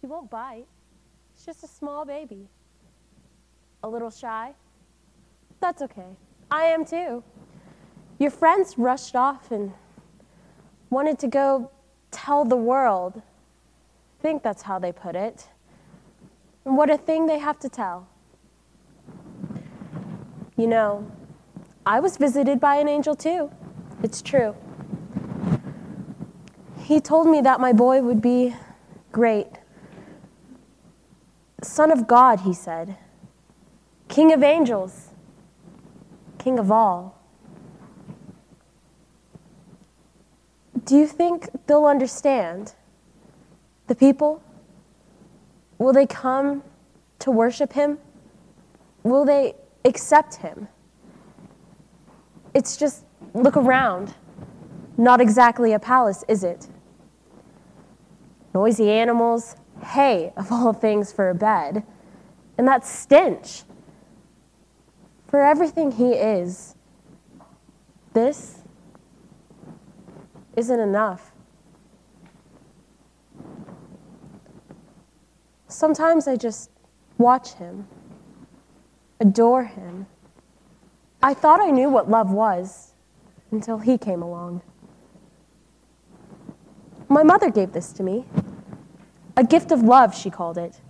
He won't bite. It's just a small baby. A little shy. That's okay. I am too. Your friends rushed off and wanted to go tell the world. I think that's how they put it. And what a thing they have to tell. You know, I was visited by an angel too. It's true. He told me that my boy would be great. Son of God, he said. King of angels. King of all. Do you think they'll understand? The people? Will they come to worship him? Will they accept him? It's just look around. Not exactly a palace, is it? Noisy animals, hay, of all things, for a bed, and that stench. For everything he is, this isn't enough. Sometimes I just watch him, adore him. I thought I knew what love was until he came along. My mother gave this to me. A gift of love, she called it.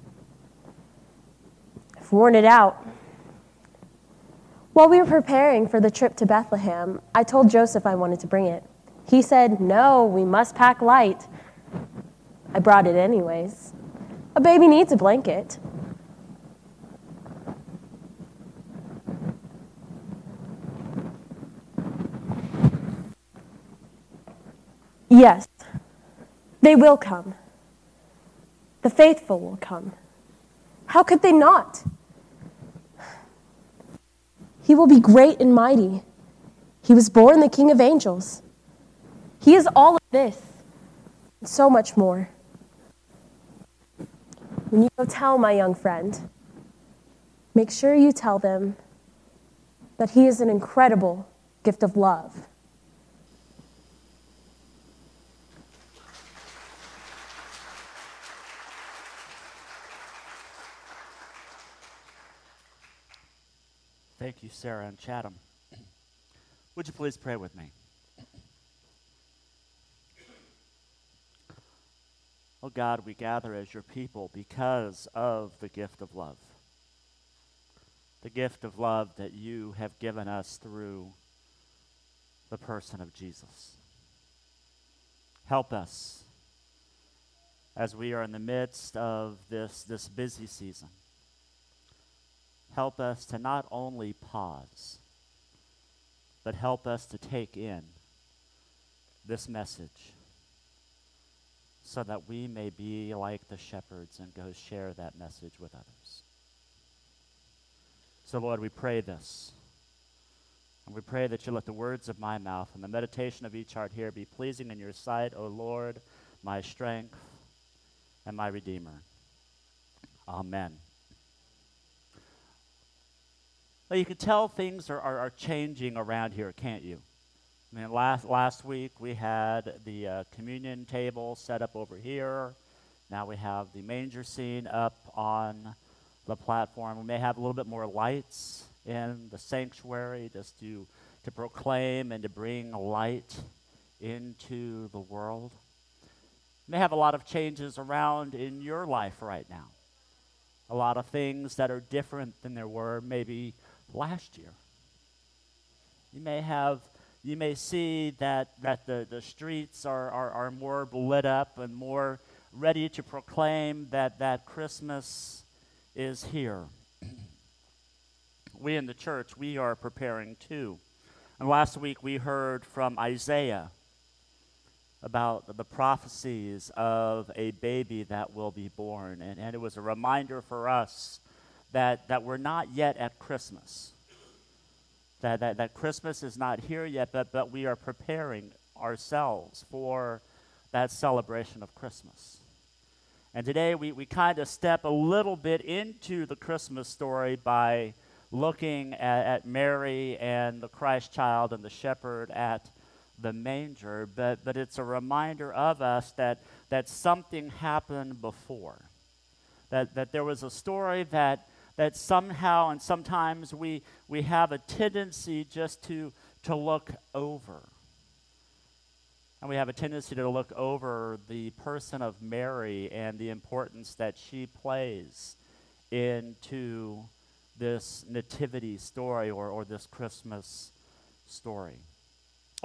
I've worn it out. While we were preparing for the trip to Bethlehem, I told Joseph I wanted to bring it. He said, No, we must pack light. I brought it anyways. A baby needs a blanket. Yes, they will come. The faithful will come. How could they not? He will be great and mighty. He was born the King of angels. He is all of this and so much more. When you go tell my young friend, make sure you tell them that he is an incredible gift of love. Thank you, Sarah and Chatham. Would you please pray with me? Oh God, we gather as your people because of the gift of love. The gift of love that you have given us through the person of Jesus. Help us as we are in the midst of this, this busy season help us to not only pause, but help us to take in this message so that we may be like the shepherds and go share that message with others. So, Lord, we pray this. And we pray that you let the words of my mouth and the meditation of each heart here be pleasing in your sight, O Lord, my strength and my Redeemer. Amen. Well, you can tell things are, are, are, changing around here, can't you? I mean, last, last week we had the uh, communion table set up over here. Now we have the manger scene up on the platform. We may have a little bit more lights in the sanctuary just to, to proclaim and to bring light into the world. may have a lot of changes around in your life right now. A lot of things that are different than there were maybe last year. You may have you may see that, that the, the streets are, are, are more lit up and more ready to proclaim that, that Christmas is here. we in the church, we are preparing too. And last week we heard from Isaiah about the prophecies of a baby that will be born. And, and it was a reminder for us that, that we're not yet at Christmas. That, that, that Christmas is not here yet, but, but we are preparing ourselves for that celebration of Christmas. And today we, we kind of step a little bit into the Christmas story by looking at, at Mary and the Christ child and the shepherd at the manger, but, but it's a reminder of us that, that something happened before. That, that there was a story that, that somehow and sometimes we, we have a tendency just to, to look over. And we have a tendency to look over the person of Mary and the importance that she plays into this nativity story or, or this Christmas story.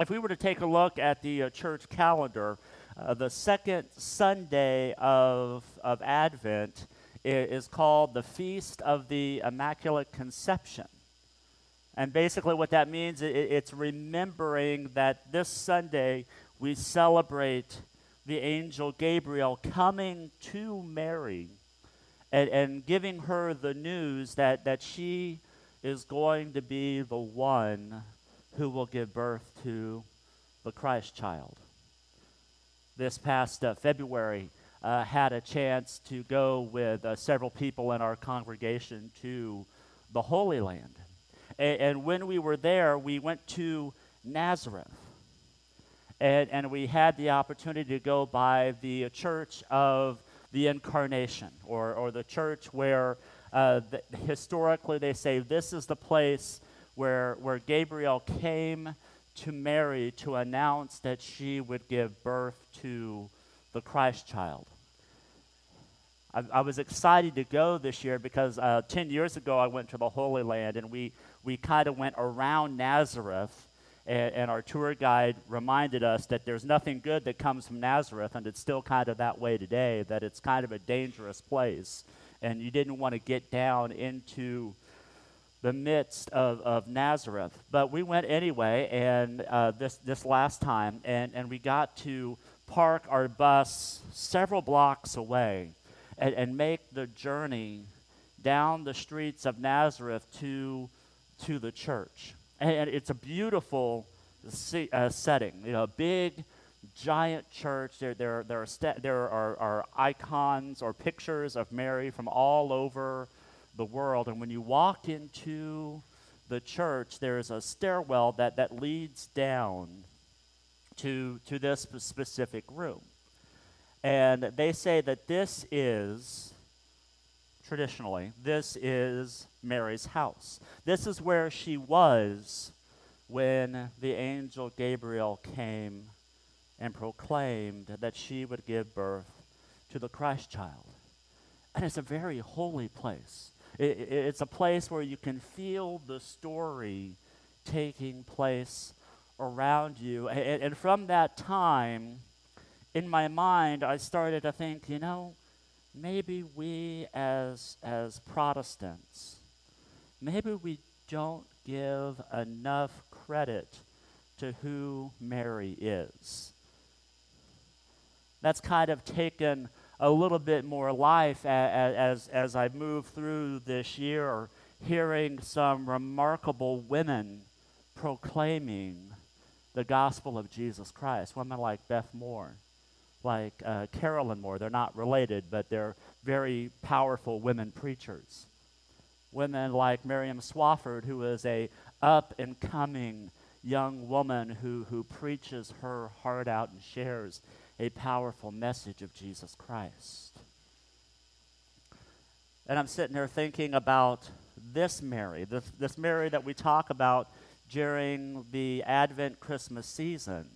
If we were to take a look at the uh, church calendar, uh, the second Sunday of, of Advent is, called the Feast of the Immaculate Conception. And basically, what that means, it, it's remembering that this Sunday we celebrate the angel Gabriel coming to Mary and, and giving her the news that, that she is going to be the one who will give birth to the Christ child. This past uh, February, uh, had a chance to go with uh, several people in our congregation to the Holy Land. A- and when we were there, we went to Nazareth. And, and we had the opportunity to go by the church of the incarnation, or, or the church where uh, the, historically they say this is the place where, where Gabriel came to Mary to announce that she would give birth to the Christ child. I, I was excited to go this year because uh, 10 years ago I went to the Holy Land and we, we kind of went around Nazareth and, and, our tour guide reminded us that there's nothing good that comes from Nazareth, and it's still kind of that way today, that it's kind of a dangerous place. And you didn't want to get down into the midst of, of Nazareth. But we went anyway, and uh, this, this last time, and, and we got to park our bus several blocks away and, and make the journey down the streets of Nazareth to, to the church and it's a beautiful see, uh, setting. You know, a big, giant church. There, there, there, are, there are, are icons or pictures of Mary from all over the world. And when you walk into the church, there is a stairwell that, that leads down to, to this specific room. And they say that this is traditionally, this is Mary's house. This is where she was when the angel Gabriel came and proclaimed that she would give birth to the Christ child. And it's a very holy place. It, it, it's a place where you can feel the story taking place around you. And, and from that time, in my mind, I started to think, you know, maybe we as, as Protestants, maybe we don't give enough credit to who Mary is. That's kind of taken a little bit more life as, as, as I move through this year, hearing some remarkable women proclaiming the gospel of Jesus Christ. Women like Beth Moore, like uh, Carolyn Moore. They're not related, but they're very powerful women preachers. Women like Miriam Swafford, who is a up and coming young woman who, who preaches her heart out and shares a powerful message of Jesus Christ. And I'm sitting there thinking about this Mary, this, this Mary that we talk about during the Advent Christmas season,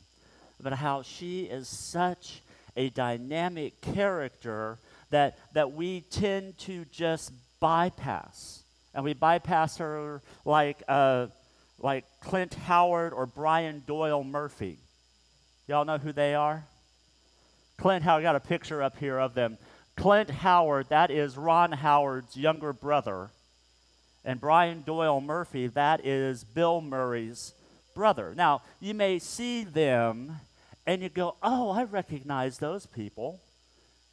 but how she is such a dynamic character that, that we tend to just bypass. And we bypass her like, uh, like Clint Howard or Brian Doyle Murphy. Y'all know who they are? Clint Howard, got a picture up here of them. Clint Howard, that is Ron Howard's younger brother. And Brian Doyle Murphy, that is Bill Murray's brother. Now, you may see them and you go, oh, I recognize those people.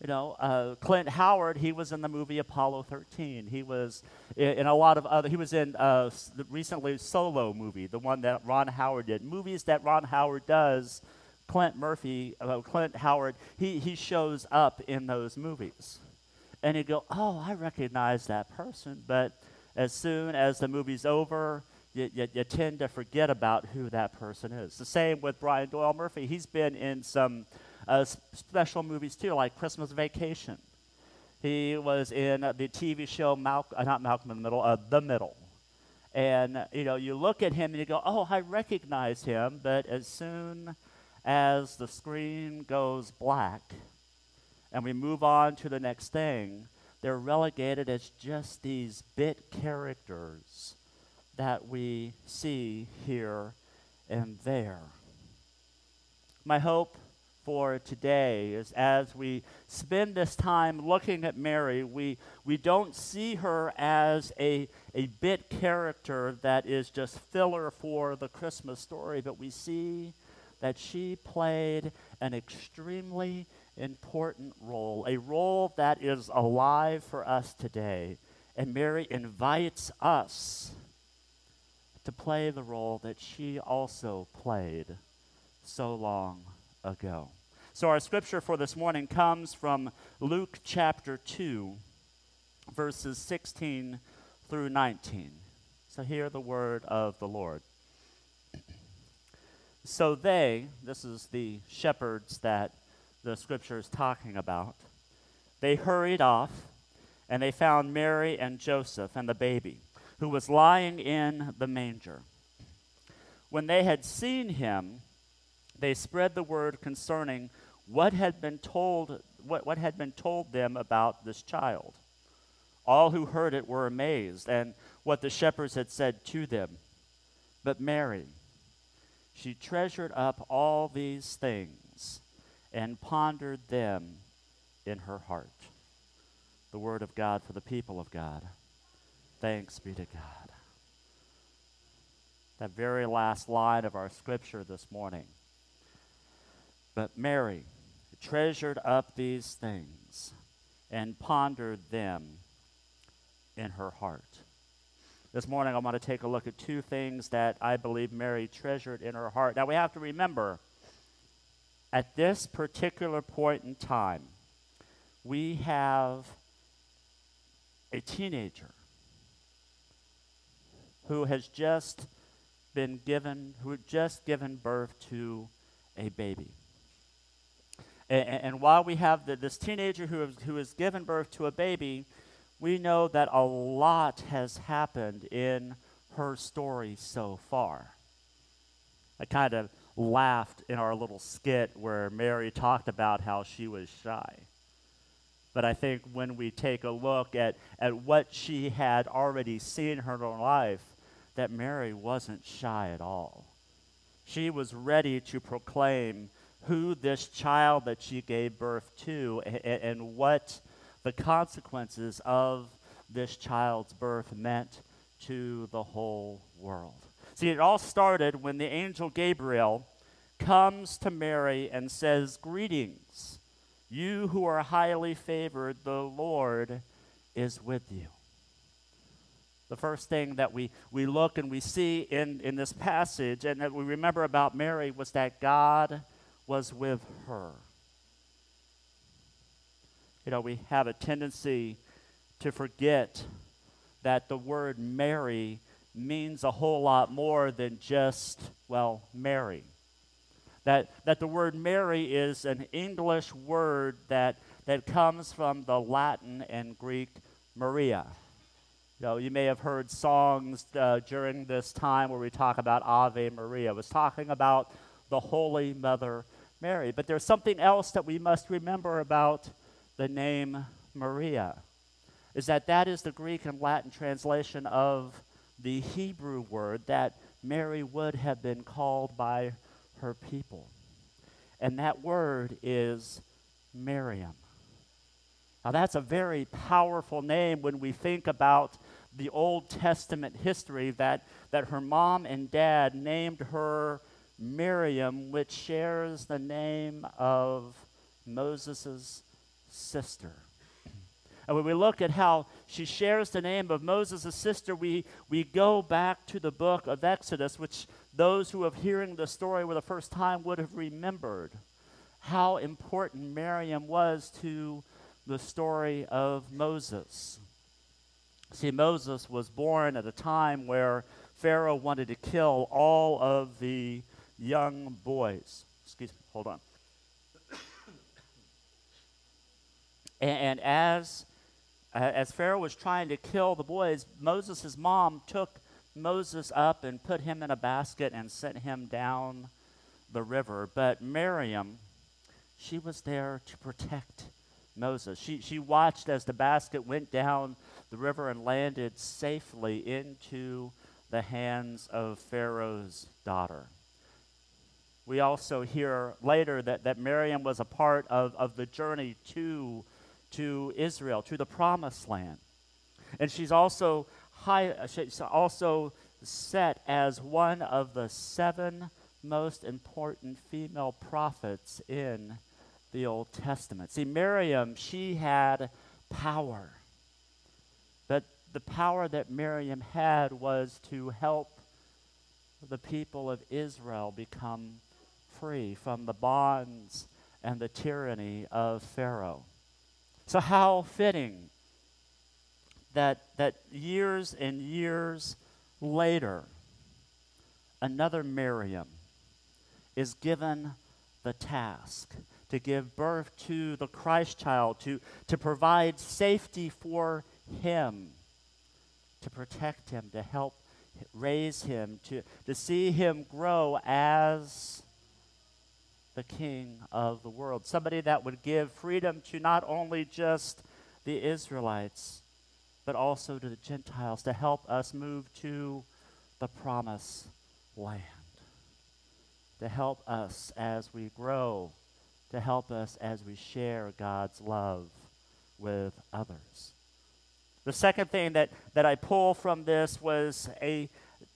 You know, uh, Clint Howard, he was in the movie Apollo 13. He was in, in a lot of other, he was in uh, the recently Solo movie, the one that Ron Howard did. Movies that Ron Howard does, Clint Murphy, uh, Clint Howard, he, he shows up in those movies. And you go, oh, I recognize that person. But as soon as the movie's over, you, you, you, tend to forget about who that person is. The same with Brian Doyle Murphy. He's been in some uh, special movies too, like Christmas Vacation. He was in the TV show, Mal- uh, not Malcolm in the Middle, uh, The Middle. And, you know, you look at him and you go, oh, I recognize him. But as soon as the screen goes black and we move on to the next thing, they're relegated as just these bit characters that we see here and there. My hope for today is as we spend this time looking at Mary, we, we don't see her as a, a bit character that is just filler for the Christmas story, but we see that she played an extremely important role, a role that is alive for us today. And Mary invites us to play the role that she also played so long ago. So, our scripture for this morning comes from Luke chapter 2, verses 16 through 19. So, hear the word of the Lord. So, they, this is the shepherds that the scripture is talking about, they hurried off and they found Mary and Joseph and the baby, who was lying in the manger. When they had seen him, they spread the word concerning what had been told what, what had been told them about this child. All who heard it were amazed, and what the shepherds had said to them. But Mary, she treasured up all these things and pondered them in her heart. The word of God for the people of God. Thanks be to God. That very last line of our scripture this morning. But Mary, treasured up these things and pondered them in her heart. This morning, I want to take a look at two things that I believe Mary treasured in her heart. Now, we have to remember at this particular point in time, we have a teenager who has just been given, who had just given birth to a baby. And, and while we have the, this teenager who, has, who has given birth to a baby, we know that a lot has happened in her story so far. I kind of laughed in our little skit where Mary talked about how she was shy. But I think when we take a look at, at what she had already seen in her own life, that Mary wasn't shy at all. She was ready to proclaim who this child that she gave birth to and, and what the consequences of this child's birth meant to the whole world. See, it all started when the angel Gabriel comes to Mary and says, Greetings, you who are highly favored, the Lord is with you. The first thing that we, we look and we see in, in this passage and that we remember about Mary was that God was with her. You know, we have a tendency to forget that the word Mary means a whole lot more than just, well, Mary. That, that the word Mary is an English word that, that comes from the Latin and Greek Maria. You know, you may have heard songs uh, during this time where we talk about Ave Maria. It was talking about the Holy Mother Mary. But there's something else that we must remember about the name Maria, is that that is the Greek and Latin translation of the Hebrew word that Mary would have been called by her people. And that word is Miriam. Now, that's a very powerful name when we think about the Old Testament history that, that her mom and dad named her Miriam, which shares the name of Moses' sister. And when we look at how she shares the name of Moses' sister, we, we go back to the book of Exodus, which those who have hearing the story for the first time would have remembered how important Miriam was to the story of Moses. See, Moses was born at a time where Pharaoh wanted to kill all of the young boys. Excuse me, hold on. and, and as as Pharaoh was trying to kill the boys, Moses' mom took Moses up and put him in a basket and sent him down the river. But Miriam, she was there to protect Moses. She, she watched as the basket went down the river and landed safely into the hands of Pharaoh's daughter. We also hear later that, that Miriam was a part of, of the journey to to Israel, to the promised land. And she's also high, she's also set as one of the seven most important female prophets in the Old Testament. See, Miriam, she had power. But the power that Miriam had was to help the people of Israel become free from the bonds and the tyranny of Pharaoh. So, how fitting that, that years and years later, another Miriam is given the task to give birth to the Christ child, to, to provide safety for him, to protect him, to help raise him, to, to see him grow as the king of the world. Somebody that would give freedom to not only just the Israelites, but also to the Gentiles to help us move to the promised land. To help us as we grow, to help us as we share God's love with others. The second thing that, that I pull from this was a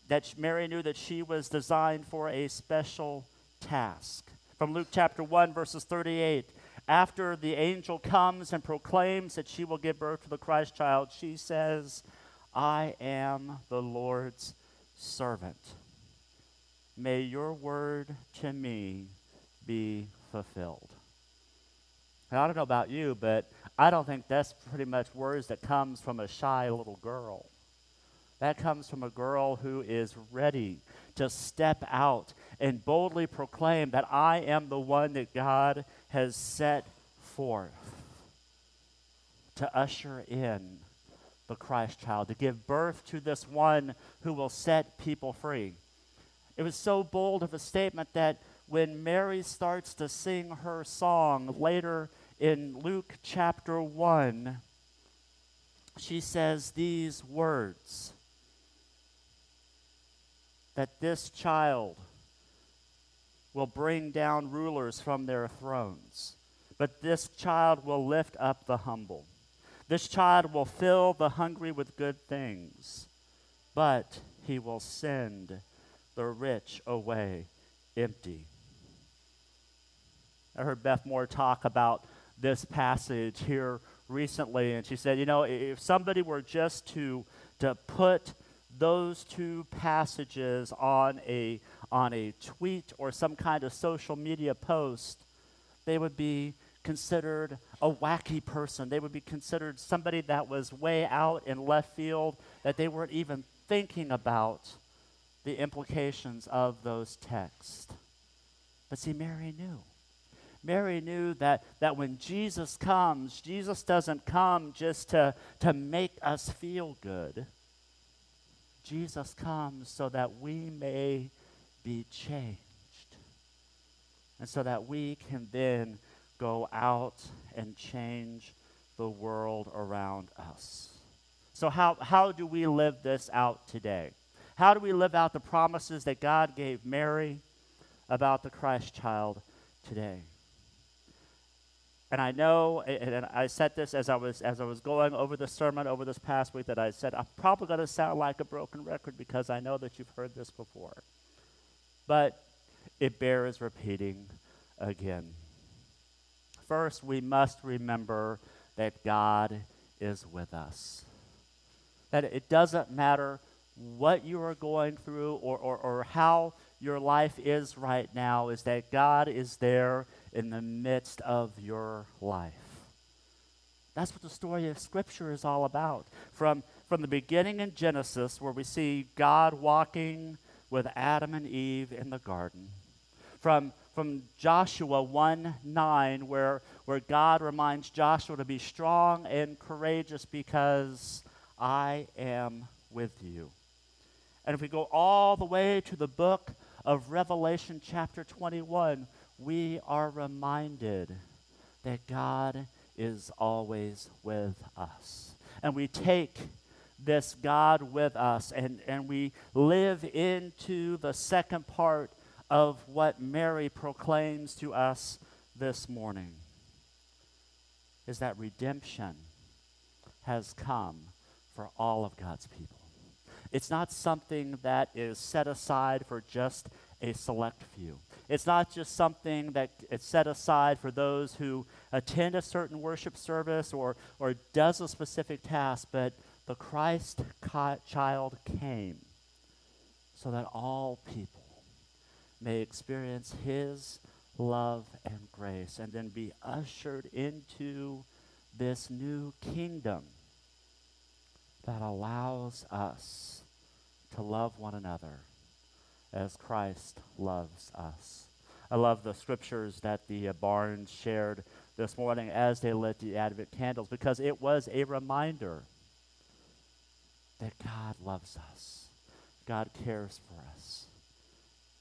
that Mary knew that she was designed for a special task from Luke chapter 1, verses 38. After the angel comes and proclaims that she will give birth to the Christ child, she says, I am the Lord's servant. May your word to me be fulfilled. Now, I don't know about you, but I don't think that's pretty much words that comes from a shy little girl. That comes from a girl who is ready to step out and boldly proclaim that I am the one that God has set forth to usher in the Christ child, to give birth to this one who will set people free. It was so bold of a statement that when Mary starts to sing her song later in Luke chapter 1, she says these words that this child will bring down rulers from their thrones, but this child will lift up the humble. This child will fill the hungry with good things, but he will send the rich away empty. I heard Beth Moore talk about this passage here recently, and she said, you know, if somebody were just to, to put those two passages on a, on a tweet or some kind of social media post, they would be considered a wacky person. They would be considered somebody that was way out in left field, that they weren't even thinking about the implications of those texts. But see, Mary knew. Mary knew that, that when Jesus comes, Jesus doesn't come just to, to make us feel good. Jesus comes so that we may be changed. And so that we can then go out and change the world around us. So, how, how do we live this out today? How do we live out the promises that God gave Mary about the Christ child today? And I know, and I said this as I was as I was going over the sermon over this past week that I said I'm probably going to sound like a broken record because I know that you've heard this before, but it bears repeating again. First, we must remember that God is with us. That it doesn't matter what you are going through or, or, or how your life is right now, is that God is there in the midst of your life. That's what the story of Scripture is all about. From, from the beginning in Genesis, where we see God walking with Adam and Eve in the garden, from, from Joshua 1 9, where, where God reminds Joshua to be strong and courageous because I am with you. And if we go all the way to the book of Revelation, chapter 21, we are reminded that God is always with us. And we take this God with us and, and we live into the second part of what Mary proclaims to us this morning is that redemption has come for all of God's people. It's not something that is set aside for just a select few. It's not just something that it's set aside for those who attend a certain worship service or, or does a specific task, but the Christ child came so that all people may experience his love and grace and then be ushered into this new kingdom that allows us to love one another as Christ loves us. I love the scriptures that the uh, Barnes shared this morning as they lit the Advent candles because it was a reminder that God loves us, God cares for us.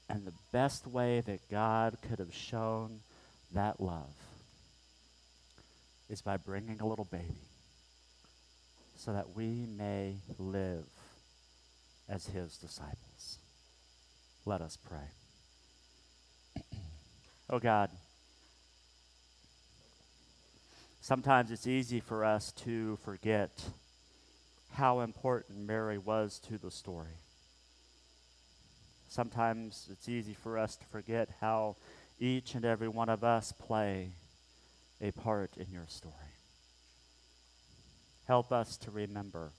And the best way that God could have shown that love is by bringing a little baby so that we may live as his disciples. Let us pray. oh God, sometimes it's easy for us to forget how important Mary was to the story. Sometimes it's easy for us to forget how each and every one of us play a part in your story. Help us to remember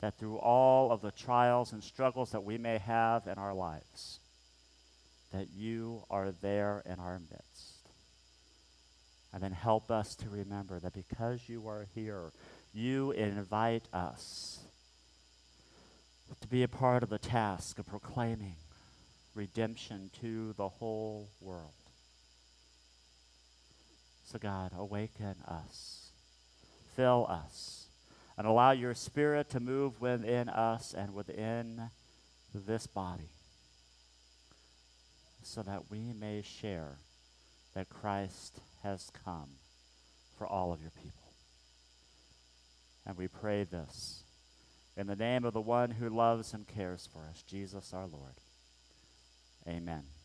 that through all of the trials and struggles that we may have in our lives, that you are there in our midst. And then help us to remember that because you are here, you invite us to be a part of the task of proclaiming redemption to the whole world. So, God, awaken us, fill us and allow your spirit to move within us and within this body so that we may share that Christ has come for all of your people. And we pray this in the name of the one who loves and cares for us, Jesus our Lord. Amen.